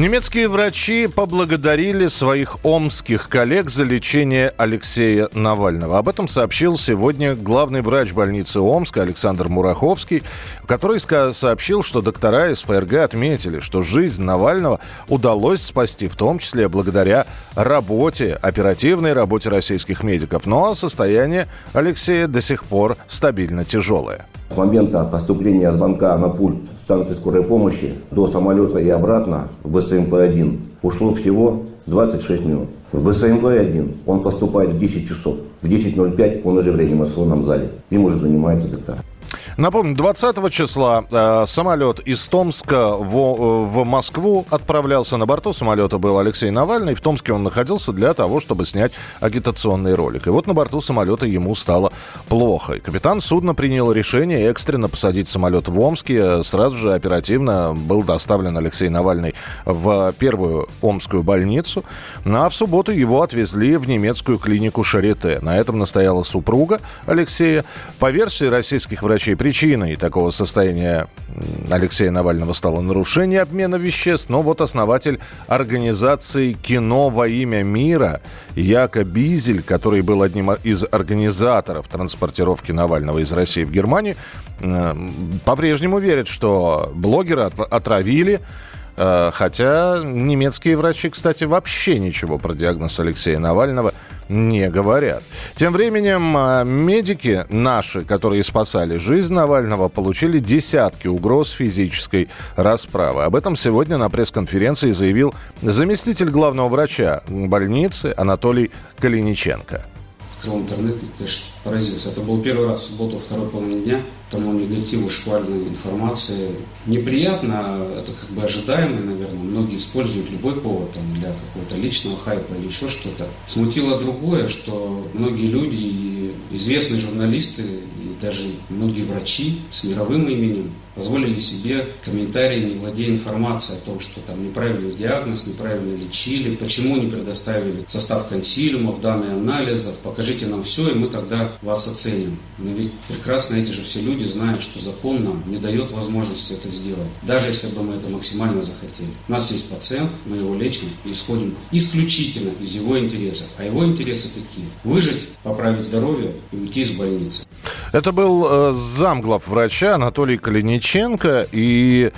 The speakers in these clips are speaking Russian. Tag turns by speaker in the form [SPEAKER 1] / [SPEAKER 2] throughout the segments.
[SPEAKER 1] Немецкие врачи поблагодарили своих омских коллег за лечение Алексея Навального. Об этом сообщил сегодня главный врач больницы Омска Александр Мураховский, который сообщил, что доктора из ФРГ отметили, что жизнь Навального удалось спасти, в том числе благодаря работе, оперативной работе российских медиков. Но состояние Алексея до сих пор стабильно тяжелое.
[SPEAKER 2] С момента поступления звонка на пульт станции скорой помощи до самолета и обратно в БСМП-1 ушло всего 26 минут. В БСМП-1 он поступает в 10 часов. В 10.05 он уже в реанимационном зале. Им уже занимается доктор.
[SPEAKER 1] Напомню, 20 числа э, самолет из Томска в, в Москву отправлялся. На борту самолета был Алексей Навальный. В Томске он находился для того, чтобы снять агитационный ролик. И вот на борту самолета ему стало плохо. И капитан судна принял решение экстренно посадить самолет в Омске. Сразу же оперативно был доставлен Алексей Навальный в первую омскую больницу. Ну, а в субботу его отвезли в немецкую клинику Шарите. На этом настояла супруга Алексея. По версии российских врачей, причиной такого состояния Алексея Навального стало нарушение обмена веществ. Но вот основатель организации «Кино во имя мира» Яко Бизель, который был одним из организаторов транспортировки Навального из России в Германию, по-прежнему верит, что блогера от- отравили, Э, Хотя немецкие врачи, кстати, вообще ничего про диагноз Алексея Навального не говорят. Тем временем э, медики наши, которые спасали жизнь Навального, получили десятки угроз физической расправы. Об этом сегодня на пресс-конференции заявил заместитель главного врача больницы Анатолий Калиниченко.
[SPEAKER 3] открыл интернет и, конечно, поразился. Это был первый раз в субботу, второй половине дня, тому негативу, шквальной информации. Неприятно, это как бы ожидаемо, наверное. Многие используют любой повод там, для какого-то личного хайпа или еще что-то. Смутило другое, что многие люди, и известные журналисты, и даже многие врачи с мировым именем позволили себе комментарии, не владея информацией о том, что там неправильный диагноз, неправильно лечили, почему не предоставили состав консилиумов, данные анализов, покажите нам все, и мы тогда вас оценим. Но ведь прекрасно эти же все люди знают, что закон нам не дает возможности это сделать, даже если бы мы это максимально захотели. У нас есть пациент, мы его лечим и исходим исключительно из его интересов. А его интересы какие? Выжить, поправить здоровье и уйти из больницы.
[SPEAKER 1] Это был э, замглав врача Анатолий Калиниченко. И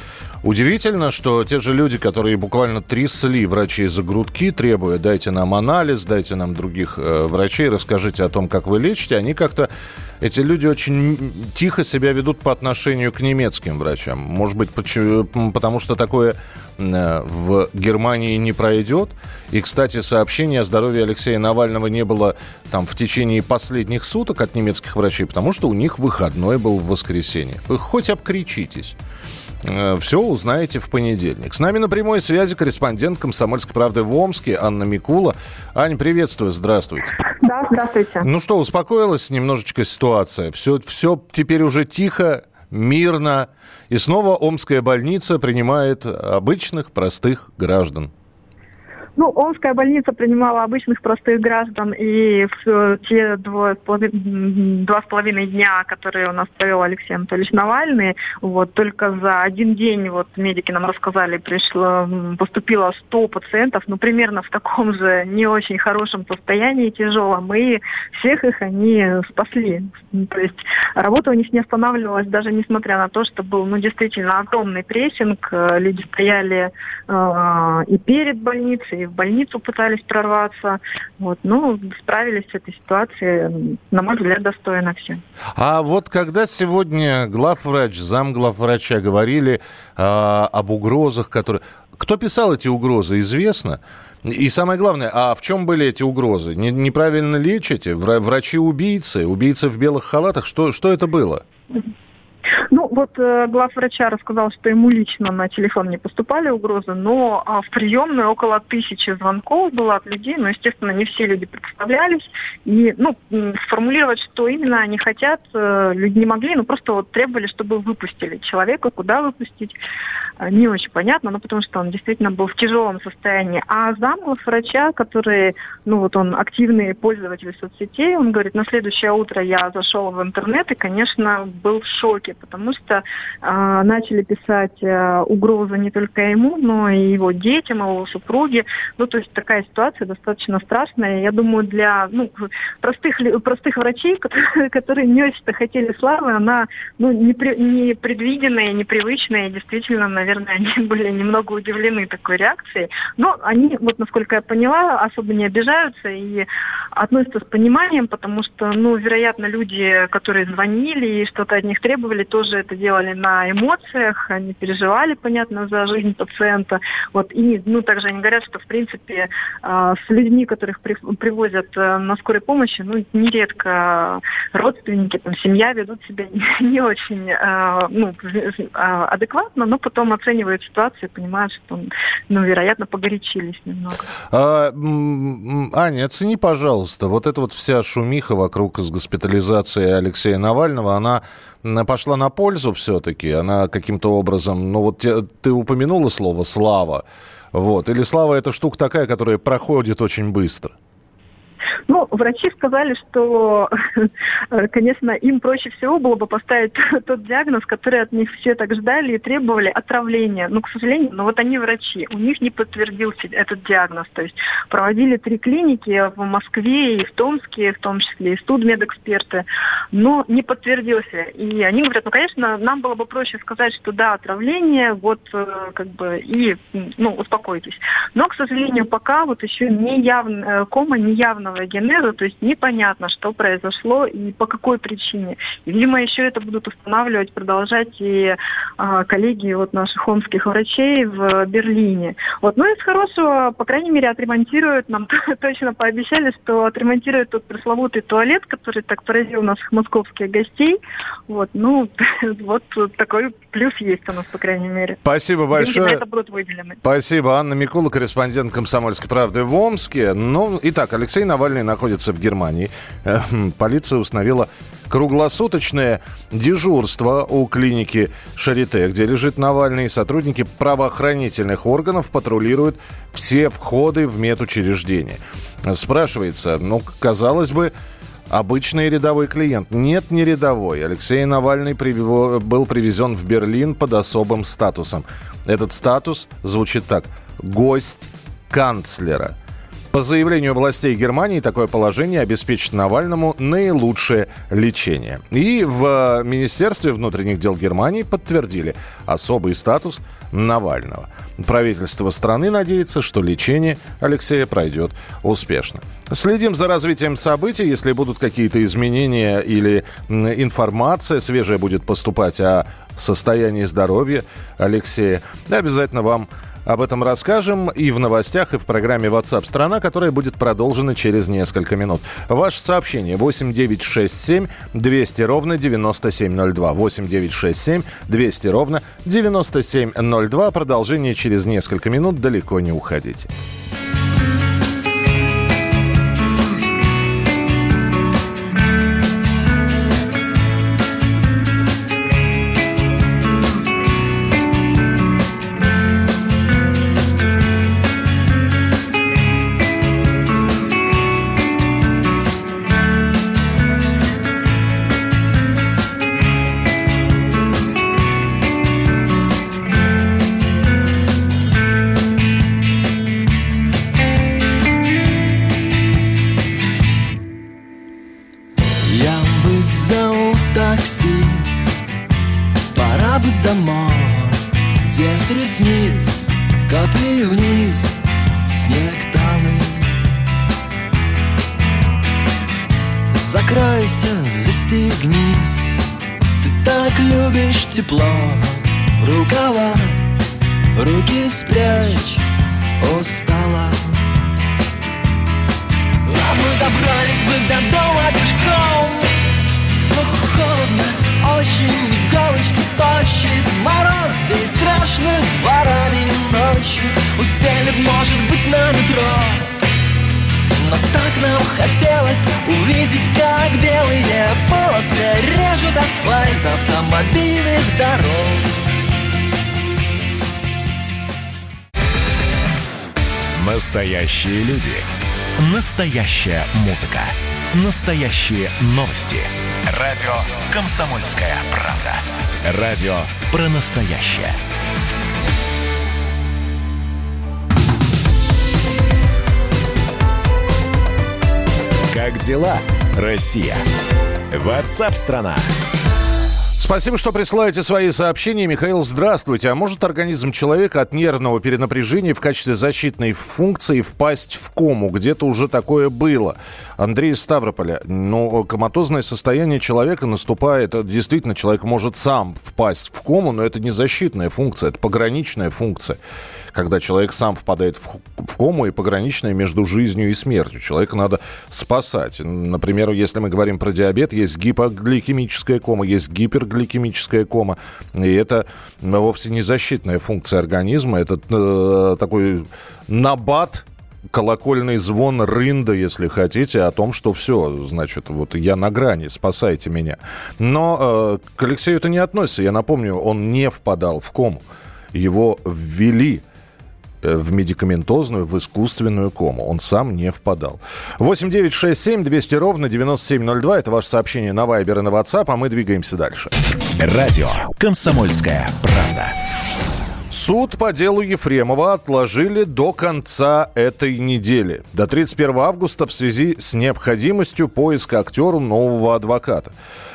[SPEAKER 1] удивительно, что те же люди, которые буквально трясли врачей за грудки, требуя «дайте нам анализ, дайте нам других э, врачей, расскажите о том, как вы лечите», они как-то эти люди очень тихо себя ведут по отношению к немецким врачам. Может быть, почему- потому что такое э, в Германии не пройдет. И, кстати, сообщение о здоровье Алексея Навального не было там в течение последних суток от немецких врачей, потому что у них выходной был в воскресенье. Хоть обкричитесь. Все узнаете в понедельник. С нами на прямой связи корреспондент «Комсомольской правды» в Омске Анна Микула. Ань, приветствую, здравствуйте.
[SPEAKER 4] Да, здравствуйте.
[SPEAKER 1] Ну что, успокоилась немножечко ситуация? Все, все теперь уже тихо, мирно. И снова Омская больница принимает обычных, простых граждан.
[SPEAKER 4] Ну, Омская больница принимала обычных простых граждан, и в э, те два, два с половиной дня, которые у нас провел Алексей Анатольевич Навальный, вот только за один день, вот медики нам рассказали, пришло, поступило 100 пациентов, ну, примерно в таком же не очень хорошем состоянии, тяжелом, и всех их они спасли. То есть работа у них не останавливалась, даже несмотря на то, что был, ну, действительно огромный прессинг, э, люди стояли э, и перед больницей, в больницу пытались прорваться. Вот, ну, справились с этой ситуацией, на мой взгляд, достойно все.
[SPEAKER 1] А вот когда сегодня главврач, замглавврача говорили а, об угрозах, которые... Кто писал эти угрозы, известно? И самое главное, а в чем были эти угрозы? Не- неправильно лечите? Вра- Врачи-убийцы? Убийцы в белых халатах? Что, что это было?
[SPEAKER 4] Ну, вот э, главврача рассказал, что ему лично на телефон не поступали угрозы, но а, в приемную около тысячи звонков было от людей, но, естественно, не все люди представлялись. И, ну, сформулировать, что именно они хотят, э, люди не могли, но просто вот требовали, чтобы выпустили человека, куда выпустить, э, не очень понятно, ну, потому что он действительно был в тяжелом состоянии. А зам врача, который, ну, вот он активный пользователь соцсетей, он говорит, на следующее утро я зашел в интернет и, конечно, был в шоке, потому что э, начали писать э, угрозы не только ему, но и его детям, его супруге. Ну, то есть такая ситуация достаточно страшная. Я думаю, для ну, простых, простых врачей, которые, которые не очень-то хотели славы, она ну, непредвиденная, непривычная. И действительно, наверное, они были немного удивлены такой реакцией. Но они, вот насколько я поняла, особо не обижаются и относятся с пониманием, потому что, ну, вероятно, люди, которые звонили и что-то от них требовали, тоже это делали на эмоциях, они переживали, понятно, за жизнь пациента. Вот, и, ну, также они говорят, что, в принципе, а, с людьми, которых привозят э, на скорой помощи, ну, нередко родственники, там, семья ведут себя не очень, а, ну, а, адекватно, но потом оценивают ситуацию и понимают, что, ну, вероятно, погорячились немного.
[SPEAKER 1] А, Аня, оцени, пожалуйста, вот эта вот вся шумиха вокруг с госпитализацией Алексея Навального, она пошла на пользу все-таки? Она каким-то образом... Ну вот ты упомянула слово «слава». Вот. Или слава – это штука такая, которая проходит очень быстро?
[SPEAKER 4] Ну, врачи сказали, что, конечно, им проще всего было бы поставить тот диагноз, который от них все так ждали и требовали отравления. Но, к сожалению, но вот они врачи, у них не подтвердился этот диагноз. То есть проводили три клиники в Москве и в Томске, в том числе и судмедэксперты, но не подтвердился. И они говорят, ну, конечно, нам было бы проще сказать, что да, отравление, вот э, как бы и, ну, успокойтесь. Но, к сожалению, пока вот еще не явно, э, кома неявного генеза, то есть непонятно, что произошло и по какой причине. И, видимо, еще это будут устанавливать, продолжать и а, коллеги вот наших омских врачей в Берлине. Вот. Ну, из хорошего, по крайней мере, отремонтируют, нам точно пообещали, что отремонтируют тот пресловутый туалет, который так поразил наших московских гостей. Вот, ну, вот такой плюс есть у нас, по крайней мере.
[SPEAKER 1] Спасибо большое. Деньги это будут выделены. Спасибо. Анна Микула, корреспондент «Комсомольской правды» в Омске. Ну, итак, Алексей Навальный находится в Германии. Эм, полиция установила круглосуточное дежурство у клиники Шарите, где лежит Навальный. Сотрудники правоохранительных органов патрулируют все входы в медучреждение. Спрашивается, ну, казалось бы, обычный рядовой клиент. Нет, не рядовой. Алексей Навальный был привезен в Берлин под особым статусом. Этот статус звучит так. Гость канцлера. По заявлению властей Германии, такое положение обеспечит Навальному наилучшее лечение. И в Министерстве внутренних дел Германии подтвердили особый статус Навального. Правительство страны надеется, что лечение Алексея пройдет успешно. Следим за развитием событий. Если будут какие-то изменения или информация свежая будет поступать о состоянии здоровья Алексея, обязательно вам об этом расскажем и в новостях, и в программе WhatsApp страна, которая будет продолжена через несколько минут. Ваше сообщение 8967 200 ровно 9702. 8967 200 ровно 9702. Продолжение через несколько минут. Далеко не уходите.
[SPEAKER 5] Закройся, застегнись. Ты так любишь тепло. Рукава, руки спрячь. Устала А мы добрались бы до дома пешком. Но холодно,
[SPEAKER 6] очень
[SPEAKER 5] иголочки тащит. Мороз, да страшный, дворами ночью Успели, может быть, на метро
[SPEAKER 6] голый нам хотелось увидеть, как белые полосы режут асфальт автомобильных дорог.
[SPEAKER 7] Настоящие люди. Настоящая музыка. Настоящие новости. Радио «Комсомольская правда». Радио про настоящее. Как дела, Россия? Ватсап-страна!
[SPEAKER 1] Спасибо, что присылаете свои сообщения. Михаил, здравствуйте. А может организм человека от нервного перенапряжения в качестве защитной функции впасть в кому? Где-то уже такое было. Андрей Ставрополя. Ну, коматозное состояние человека наступает. Действительно, человек может сам впасть в кому, но это не защитная функция, это пограничная функция когда человек сам впадает в, в кому и пограничное между жизнью и смертью. Человека надо спасать. Например, если мы говорим про диабет, есть гипогликемическая кома, есть гипергликемическая кома. И это вовсе не защитная функция организма, это э, такой набат колокольный звон рында, если хотите, о том, что все, значит, вот я на грани, спасайте меня. Но э, к Алексею это не относится. Я напомню, он не впадал в кому. Его ввели в медикаментозную, в искусственную кому. Он сам не впадал. 8 9 6 7 200 ровно 9702. Это ваше сообщение на Вайбер и на WhatsApp, а мы двигаемся дальше.
[SPEAKER 7] Радио «Комсомольская правда».
[SPEAKER 1] Суд по делу Ефремова отложили до конца этой недели, до 31 августа в связи с необходимостью поиска актеру нового адвоката.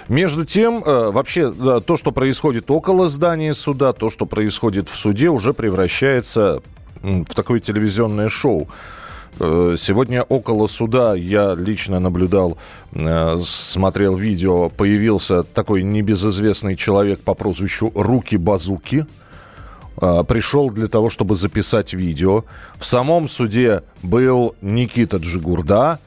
[SPEAKER 1] Между тем, э, вообще, то, что происходит около здания суда, то, что происходит в суде, уже превращается в такое телевизионное шоу. Э, сегодня около суда я лично наблюдал, э, смотрел видео, появился такой небезызвестный человек по прозвищу Руки-Базуки. Э, пришел для того, чтобы записать видео. В самом суде был Никита Джигурда,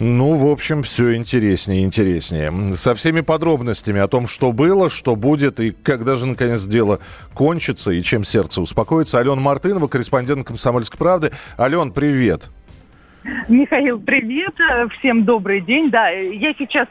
[SPEAKER 1] ну, в общем, все интереснее и интереснее. Со всеми подробностями о том, что было, что будет и когда же, наконец, дело кончится и чем сердце успокоится. Алена Мартынова, корреспондент «Комсомольской правды». Ален, привет.
[SPEAKER 8] Михаил, привет. Всем добрый день. Да, я сейчас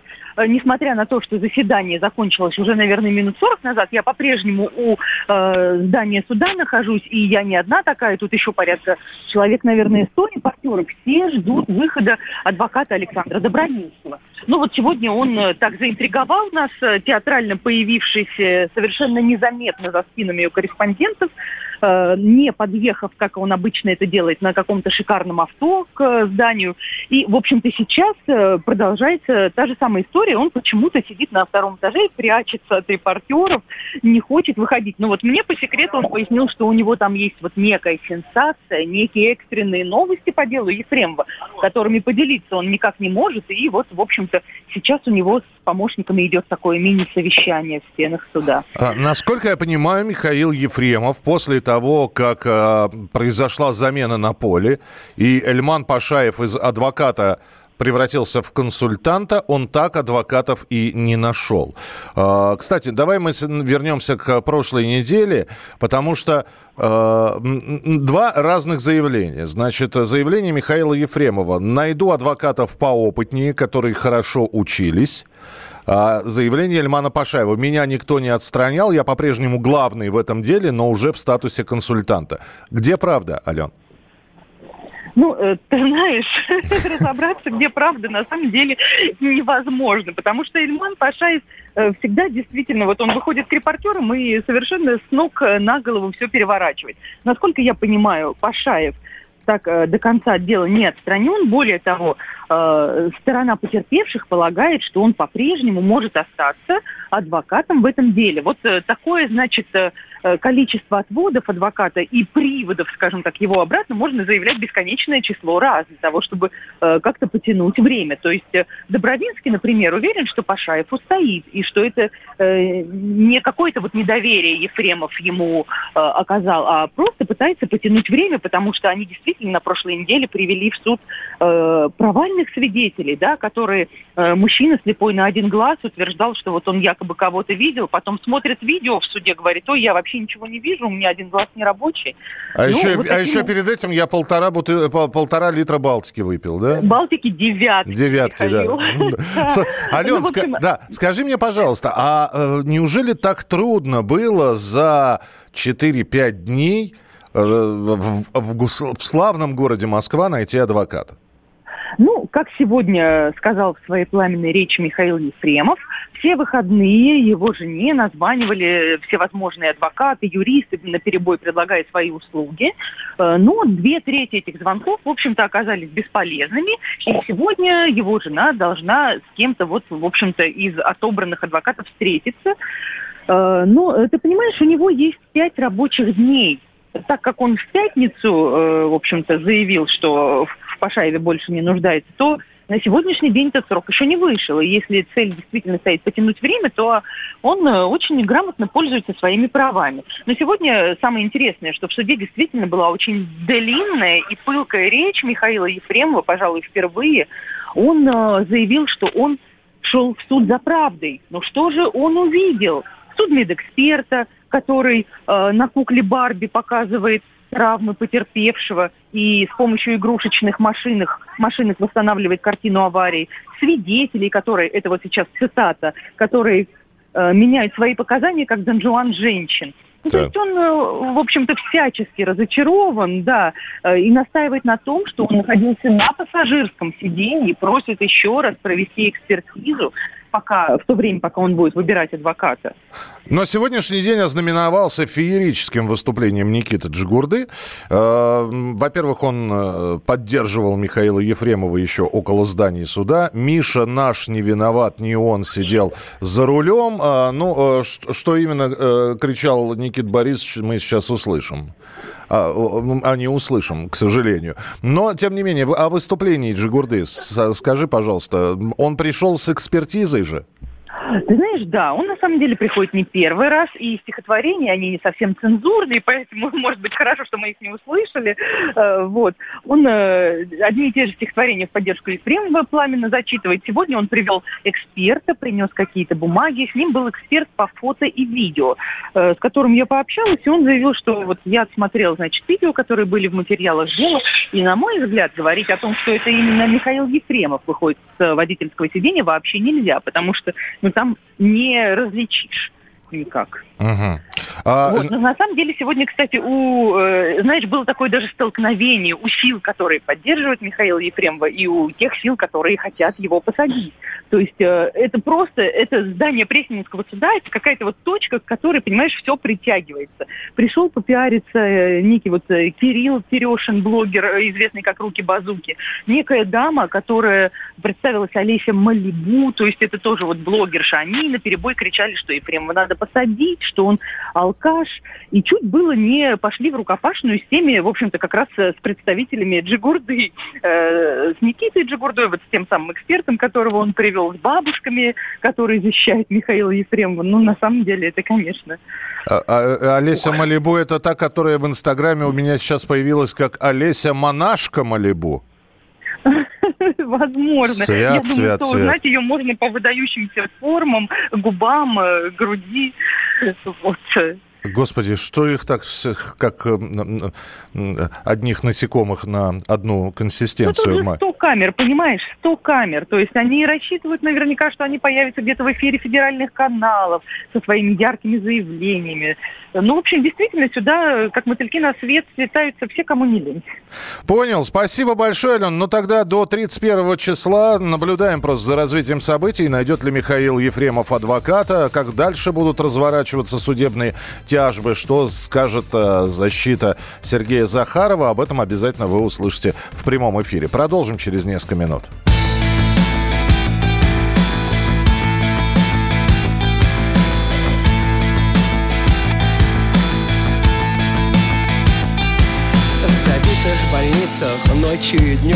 [SPEAKER 8] несмотря на то, что заседание закончилось уже, наверное, минут 40 назад, я по-прежнему у э, здания суда нахожусь, и я не одна такая, тут еще порядка человек, наверное, 100 репортеров, все ждут выхода адвоката Александра Добровинского. Ну вот сегодня он э, так заинтриговал нас, э, театрально появившись совершенно незаметно за спинами у корреспондентов, Э, не подъехав, как он обычно это делает, на каком-то шикарном авто к зданию. И, в общем-то, сейчас э, продолжается та же самая история. Он почему-то сидит на втором этаже прячется от репортеров, не хочет выходить. Но вот мне по секрету он пояснил, что у него там есть вот некая сенсация, некие экстренные новости по делу Ефремова, которыми поделиться он никак не может. И вот, в общем-то, сейчас у него с помощниками идет такое мини-совещание в стенах суда.
[SPEAKER 1] А, насколько я понимаю, Михаил Ефремов после того, как э, произошла замена на поле, и Эльман Пашаев из адвоката превратился в консультанта, он так адвокатов и не нашел. Э, кстати, давай мы вернемся к прошлой неделе, потому что э, два разных заявления. Значит, заявление Михаила Ефремова. Найду адвокатов поопытнее, которые хорошо учились. А, заявление Эльмана Пашаева. Меня никто не отстранял, я по-прежнему главный в этом деле, но уже в статусе консультанта. Где правда, Ален?
[SPEAKER 8] Ну, э, ты знаешь, разобраться, где правда, на самом деле невозможно, потому что Ильман Пашаев э, всегда действительно, вот он выходит к репортерам и совершенно с ног на голову все переворачивает. Насколько я понимаю, Пашаев так э, до конца дела не отстранен. Более того, э, сторона потерпевших полагает, что он по-прежнему может остаться адвокатом в этом деле. Вот э, такое, значит, э, количество отводов адвоката и приводов, скажем так, его обратно можно заявлять бесконечное число раз для того, чтобы как-то потянуть время. То есть Добровинский, например, уверен, что Пашаев устоит, и что это не какое-то вот недоверие Ефремов ему оказал, а просто пытается потянуть время, потому что они действительно на прошлой неделе привели в суд э, провальный отдельных свидетелей, да, которые э, мужчина слепой на один глаз утверждал, что вот он якобы кого-то видел, потом смотрит видео в суде, говорит, ой, я вообще ничего не вижу, у меня один глаз не рабочий.
[SPEAKER 1] А, ну, еще, вот а еще перед этим я полтора, буты, полтора литра Балтики выпил, да?
[SPEAKER 8] Балтики девятки.
[SPEAKER 1] Девятки, да. Ален, ну, да, скажи мне, пожалуйста, а э, неужели так трудно было за 4-5 дней э, в, в, в славном городе Москва найти адвоката?
[SPEAKER 8] Ну, как сегодня сказал в своей пламенной речи Михаил Ефремов, все выходные его жене названивали всевозможные адвокаты, юристы, на перебой предлагая свои услуги. Э, но две трети этих звонков, в общем-то, оказались бесполезными. И сегодня его жена должна с кем-то, вот, в общем-то, из отобранных адвокатов встретиться. Э, но, ты понимаешь, у него есть пять рабочих дней так как он в пятницу, э, в общем-то, заявил, что в Пашаеве больше не нуждается, то на сегодняшний день этот срок еще не вышел. И если цель действительно стоит потянуть время, то он э, очень грамотно пользуется своими правами. Но сегодня самое интересное, что в суде действительно была очень длинная и пылкая речь Михаила Ефремова, пожалуй, впервые. Он э, заявил, что он шел в суд за правдой. Но что же он увидел? Судмедэксперта, который э, на кукле Барби показывает травмы потерпевшего и с помощью игрушечных машинок, машинок восстанавливает картину аварии, свидетелей, которые, это вот сейчас цитата, которые э, меняют свои показания как Дон Жуан женщин. Ну, то есть он, э, в общем-то, всячески разочарован, да, э, и настаивает на том, что он находился на пассажирском сиденье просит еще раз провести экспертизу пока, в то время, пока он будет выбирать адвоката.
[SPEAKER 1] Но сегодняшний день ознаменовался феерическим выступлением Никиты Джигурды. Э, во-первых, он э, поддерживал Михаила Ефремова еще около здания суда. Миша наш не виноват, не он сидел за рулем. Э, ну, что именно кричал Никит Борисович, мы сейчас услышим а, а не услышим, к сожалению. Но, тем не менее, о выступлении Джигурды скажи, пожалуйста, он пришел с экспертизой же?
[SPEAKER 8] Ты знаешь, да, он на самом деле приходит не первый раз, и стихотворения, они не совсем цензурные, поэтому, может быть, хорошо, что мы их не услышали. Э, вот. Он э, одни и те же стихотворения в поддержку Ефремова пламенно зачитывает. Сегодня он привел эксперта, принес какие-то бумаги. С ним был эксперт по фото и видео, э, с которым я пообщалась, и он заявил, что вот я отсмотрел, значит, видео, которые были в материалах дела, и, на мой взгляд, говорить о том, что это именно Михаил Ефремов выходит с водительского сидения, вообще нельзя, потому что ну, там не различишь никак. Угу. А... Вот. Но на самом деле сегодня, кстати, у, э, знаешь, было такое даже столкновение у сил, которые поддерживают Михаила Ефремова, и у тех сил, которые хотят его посадить. То есть э, это просто, это здание Пресненского суда, это какая-то вот точка, к которой, понимаешь, все притягивается. Пришел попиариться э, некий вот Кирилл Терешин, блогер, известный как Руки Базуки, некая дама, которая представилась Олеся Малибу, то есть это тоже вот блогерша. Они на перебой кричали, что Ефремова надо посадить, что он алкаш, и чуть было не пошли в рукопашную с теми, в общем-то, как раз э, с представителями Джигурды, э, с Никитой Джигурдой, вот с тем самым экспертом, которого он привел, с бабушками, которые защищают Михаила Ефремова. Ну, на самом деле, это, конечно...
[SPEAKER 1] А, а, Олеся Малибу – это та, которая в Инстаграме у меня сейчас появилась как Олеся Монашка Малибу.
[SPEAKER 8] Возможно. Свят, Я думаю, свят, что свят. узнать ее можно по выдающимся формам, губам, э, груди. Вот.
[SPEAKER 1] Господи, что их так, как э, одних насекомых на одну консистенцию?
[SPEAKER 8] Ну, 100 камер, понимаешь, 100 камер. То есть они рассчитывают наверняка, что они появятся где-то в эфире федеральных каналов со своими яркими заявлениями. Ну, в общем, действительно, сюда, как мотыльки на свет, слетаются все, кому не лень.
[SPEAKER 1] Понял. Спасибо большое, Ален. Ну, тогда до 31 числа наблюдаем просто за развитием событий. Найдет ли Михаил Ефремов адвоката, как дальше будут разворачиваться судебные тяжбы, что скажет э, защита Сергея Захарова. Об этом обязательно вы услышите в прямом эфире. Продолжим через несколько минут.
[SPEAKER 6] ночью и днем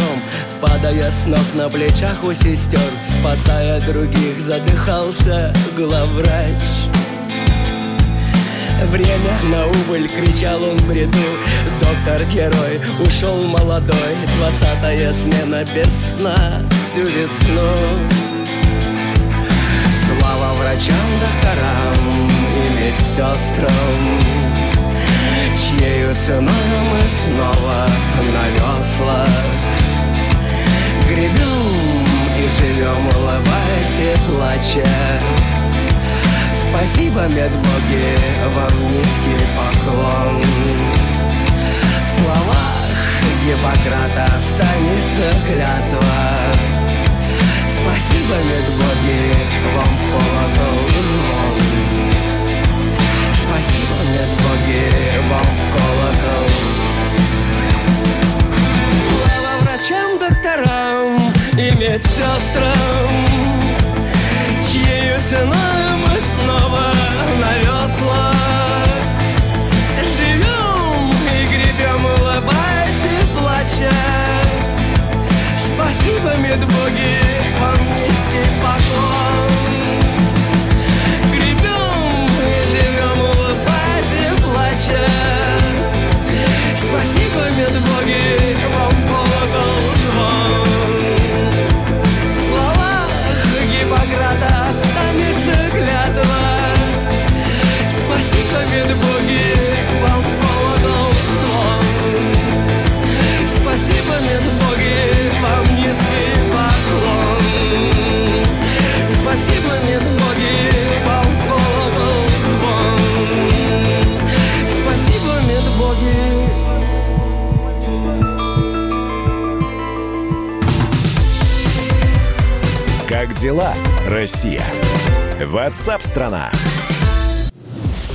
[SPEAKER 6] Падая с ног на плечах у сестер Спасая других, задыхался главврач Время на убыль, кричал он в бреду. Доктор-герой ушел молодой. Двадцатая смена без сна всю весну. Слава врачам, докторам и медсестрам Чьею ценой мы снова на веслах. Гребем и живем, улыбаясь и плача Спасибо, медбоги, вам низкий поклон. В словах Гиппократа останется клятва. Спасибо, медбоги, вам в колокол звон Спасибо, медбоги, вам в колокол. Слава врачам, докторам и медсестрам Чьей ценой мы снова на веслах. Живем и гребем, улыбаясь и плача. Спасибо, медбоги, вам низкий поклон
[SPEAKER 7] Ватсап-страна!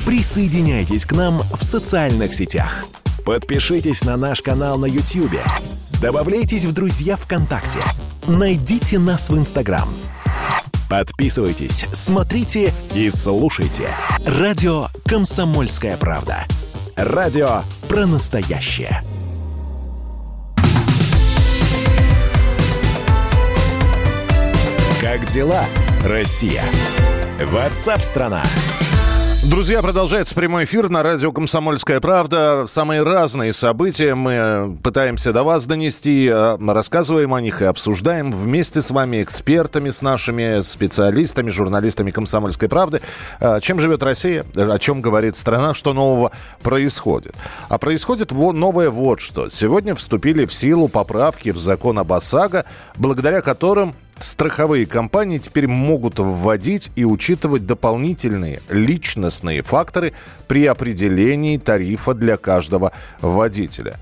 [SPEAKER 7] Присоединяйтесь к нам в социальных сетях. Подпишитесь на наш канал на YouTube. Добавляйтесь в друзья ВКонтакте. Найдите нас в Инстаграм. Подписывайтесь, смотрите и слушайте. Радио «Комсомольская правда». Радио про настоящее. Как дела, Россия? Ватсап-страна!
[SPEAKER 1] Друзья, продолжается прямой эфир на радио «Комсомольская правда». Самые разные события мы пытаемся до вас донести, э, рассказываем о них и обсуждаем вместе с вами, экспертами, с нашими специалистами, журналистами «Комсомольской правды». Э, Чем живет Россия, о чем говорит страна, что нового происходит. А происходит во- новое вот что. Сегодня вступили в силу поправки в закон об ОСАГО, благодаря которым Страховые компании теперь могут вводить и учитывать дополнительные личностные факторы при определении тарифа для каждого водителя.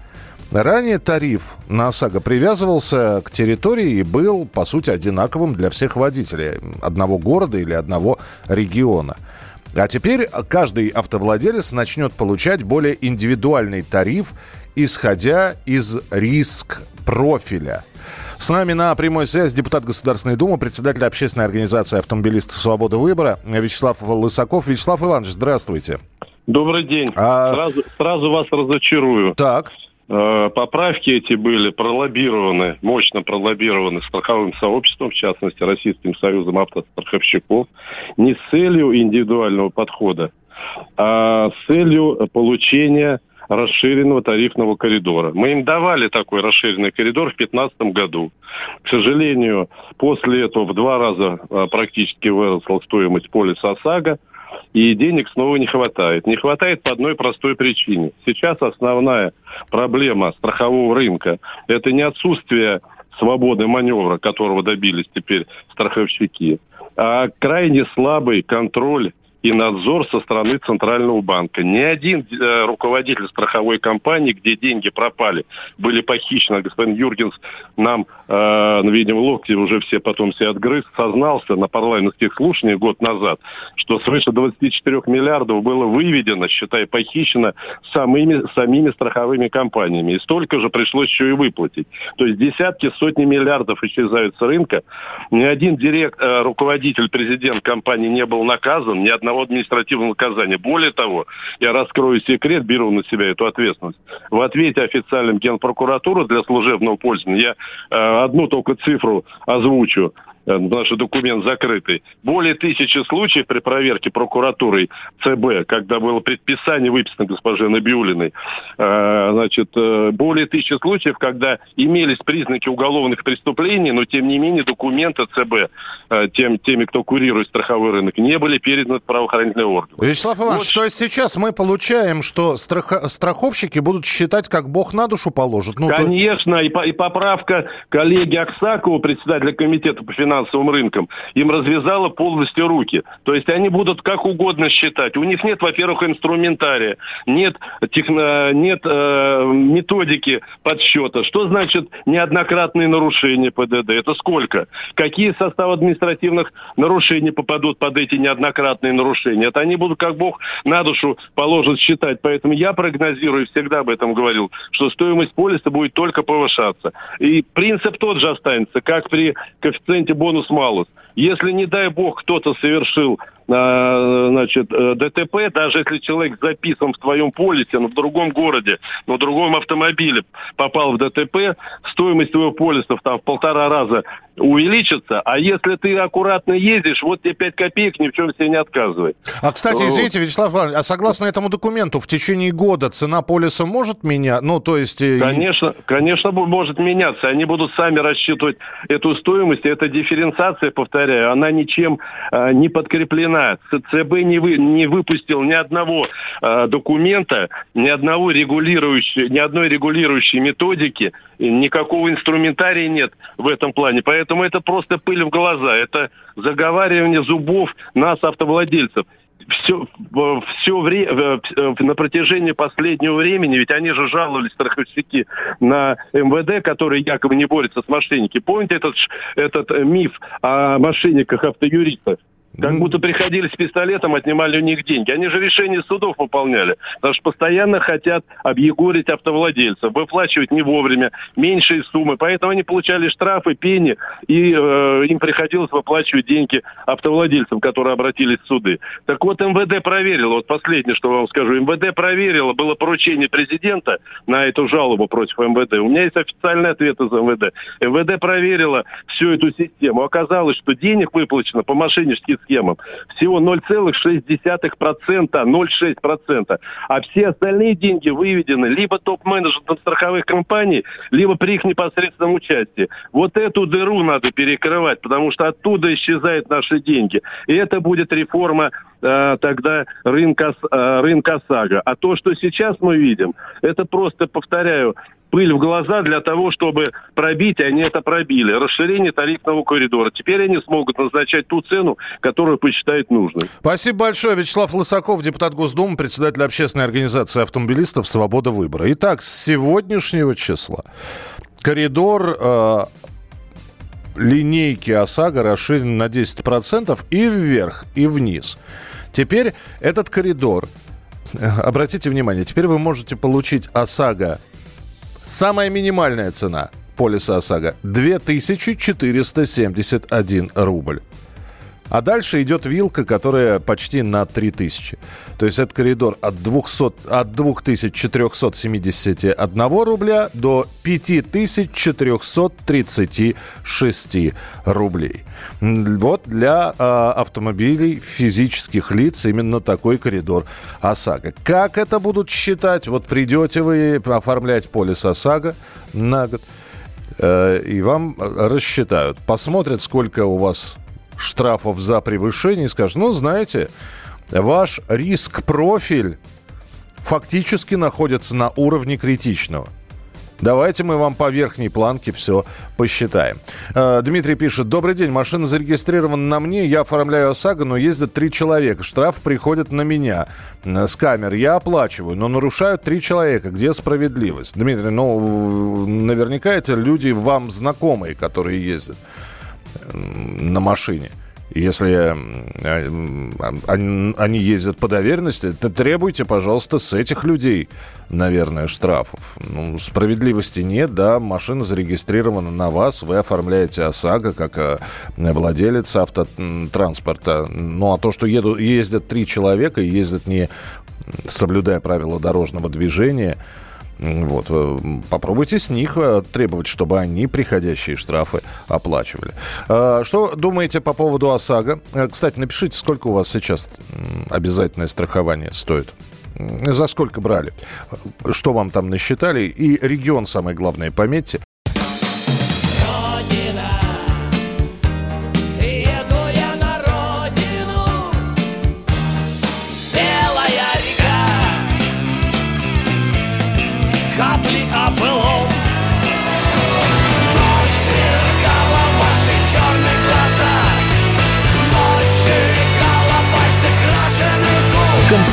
[SPEAKER 1] Ранее тариф на ОСАГО привязывался к территории и был, по сути, одинаковым для всех водителей одного города или одного региона. А теперь каждый автовладелец начнет получать более индивидуальный тариф, исходя из риск-профиля – с нами на прямой связи депутат Государственной Думы, председатель общественной организации автомобилистов «Свобода выбора» Вячеслав Лысаков. Вячеслав Иванович, здравствуйте.
[SPEAKER 9] Добрый день.
[SPEAKER 1] А-
[SPEAKER 9] Сразу, сразу вас разочарую.
[SPEAKER 1] Так,
[SPEAKER 9] Э, Поправки эти были пролоббированы, мощно пролоббированы страховым сообществом, в частности, Российским союзом автостраховщиков, не с целью индивидуального подхода, а с целью получения расширенного тарифного коридора. Мы им давали такой расширенный коридор в 2015 году. К сожалению, после этого в два раза а, практически выросла стоимость полиса ОСАГО, и денег снова не хватает. Не хватает по одной простой причине. Сейчас основная проблема страхового рынка – это не отсутствие свободы маневра, которого добились теперь страховщики, а крайне слабый контроль и надзор со стороны Центрального банка. Ни один э, руководитель страховой компании, где деньги пропали, были похищены. Господин Юргенс нам, э, видимо, локти уже все потом все отгрыз, сознался на парламентских слушаниях год назад, что свыше 24 миллиардов было выведено, считай, похищено самими, самими страховыми компаниями. И столько же пришлось еще и выплатить. То есть десятки, сотни миллиардов исчезают с рынка. Ни один директ, э, руководитель, президент компании не был наказан, ни одного административного наказания. Более того, я раскрою секрет, беру на себя эту ответственность. В ответе официальным Генпрокуратуры для служебного пользования я э, одну только цифру озвучу. Э, наш документ закрытый. Более тысячи случаев при проверке прокуратурой ЦБ, когда было предписание выписано госпоже Набиулиной, э, значит, э, более тысячи случаев, когда имелись признаки уголовных преступлений, но тем не менее документы ЦБ тем, теми, кто курирует страховой рынок, не были переданы в правоохранительные органы.
[SPEAKER 1] Вячеслав Иванович, вот. что сейчас мы получаем, что страх... страховщики будут считать, как Бог на душу положит?
[SPEAKER 9] Ну, Конечно, то... и, по, и поправка коллеги Аксакова, председателя комитета по финансовым рынкам, им развязала полностью руки. То есть они будут как угодно считать. У них нет, во-первых, инструментария, нет, техно, нет э, методики подсчета. Что значит неоднократные нарушения ПДД? Это сколько? Какие составы административных нарушений попадут под эти неоднократные нарушения? Это они будут как Бог на душу положит считать. Поэтому я прогнозирую, всегда об этом говорил, что стоимость полиса будет только повышаться. И принцип тот же останется, как при коэффициенте бонус-малус. Если, не дай бог, кто-то совершил значит, э, ДТП, даже если человек записан в твоем полисе, но в другом городе, но в другом автомобиле попал в ДТП, стоимость твоего полиса там в полтора раза увеличится, а если ты аккуратно ездишь, вот тебе 5 копеек, ни в чем себе не отказывай.
[SPEAKER 1] А, кстати, извините, Вячеслав Иванович, а согласно этому документу, в течение года цена полиса может меняться? Ну, то есть...
[SPEAKER 9] Э, конечно, конечно, может меняться. Они будут сами рассчитывать эту стоимость. Это дифференциация, повторяю, она ничем э, не подкреплена. ЦБ не, вы, не выпустил ни одного э, документа, ни одного регулирующего, ни одной регулирующей методики, никакого инструментария нет в этом плане. Поэтому это просто пыль в глаза. Это заговаривание зубов нас, автовладельцев все, все время, на протяжении последнего времени, ведь они же жаловались, страховщики, на МВД, который якобы не борется с мошенниками. Помните этот, этот миф о мошенниках автоюристах? Как будто приходили с пистолетом, отнимали у них деньги. Они же решения судов выполняли. Потому что постоянно хотят объегорить автовладельцев, выплачивать не вовремя, меньшие суммы. Поэтому они получали штрафы, пени, и э, им приходилось выплачивать деньги автовладельцам, которые обратились в суды. Так вот, МВД проверило, вот последнее, что вам скажу, МВД проверило, было поручение президента на эту жалобу против МВД. У меня есть официальный ответ из МВД. МВД проверило всю эту систему. Оказалось, что денег выплачено по мошенническим схемам. Всего 0,6%, 0,6%. А все остальные деньги выведены либо топ-менеджментом страховых компаний, либо при их непосредственном участии. Вот эту дыру надо перекрывать, потому что оттуда исчезают наши деньги. И это будет реформа э, тогда рынка, э, рынка САГА. А то, что сейчас мы видим, это просто, повторяю, пыль в глаза для того, чтобы пробить, и они это пробили. Расширение тарифного коридора. Теперь они смогут назначать ту цену, которую посчитают нужной.
[SPEAKER 1] Спасибо большое. Вячеслав Лысаков, депутат Госдумы, председатель общественной организации автомобилистов «Свобода выбора». Итак, с сегодняшнего числа коридор э, линейки ОСАГО расширен на 10% и вверх, и вниз. Теперь этот коридор, э, обратите внимание, теперь вы можете получить ОСАГО Самая минимальная цена полиса ОСАГО 2471 рубль. А дальше идет вилка, которая почти на 3000. То есть это коридор от, 200, от 2471 рубля до 5436 рублей. Вот для э, автомобилей физических лиц именно такой коридор ОСАГО. Как это будут считать? Вот придете вы оформлять полис ОСАГО на год, э, и вам рассчитают. Посмотрят, сколько у вас штрафов за превышение и скажут, ну, знаете, ваш риск-профиль фактически находится на уровне критичного. Давайте мы вам по верхней планке все посчитаем. Э, Дмитрий пишет. Добрый день. Машина зарегистрирована на мне. Я оформляю ОСАГО, но ездят три человека. Штраф приходит на меня э, с камер. Я оплачиваю, но нарушают три человека. Где справедливость? Дмитрий, ну, наверняка это люди вам знакомые, которые ездят на машине. Если они ездят по доверенности, то требуйте, пожалуйста, с этих людей, наверное, штрафов. Ну, справедливости нет, да, машина зарегистрирована на вас, вы оформляете ОСАГО как э, владелец автотранспорта. Ну, а то, что едут, ездят три человека и ездят не соблюдая правила дорожного движения, Вот. э, Попробуйте с них э, требовать, чтобы они приходящие штрафы оплачивали. Э, Что думаете по поводу ОСАГО? Кстати, напишите, сколько у вас сейчас обязательное страхование стоит. За сколько брали? Что вам там насчитали? И регион, самое главное, пометьте.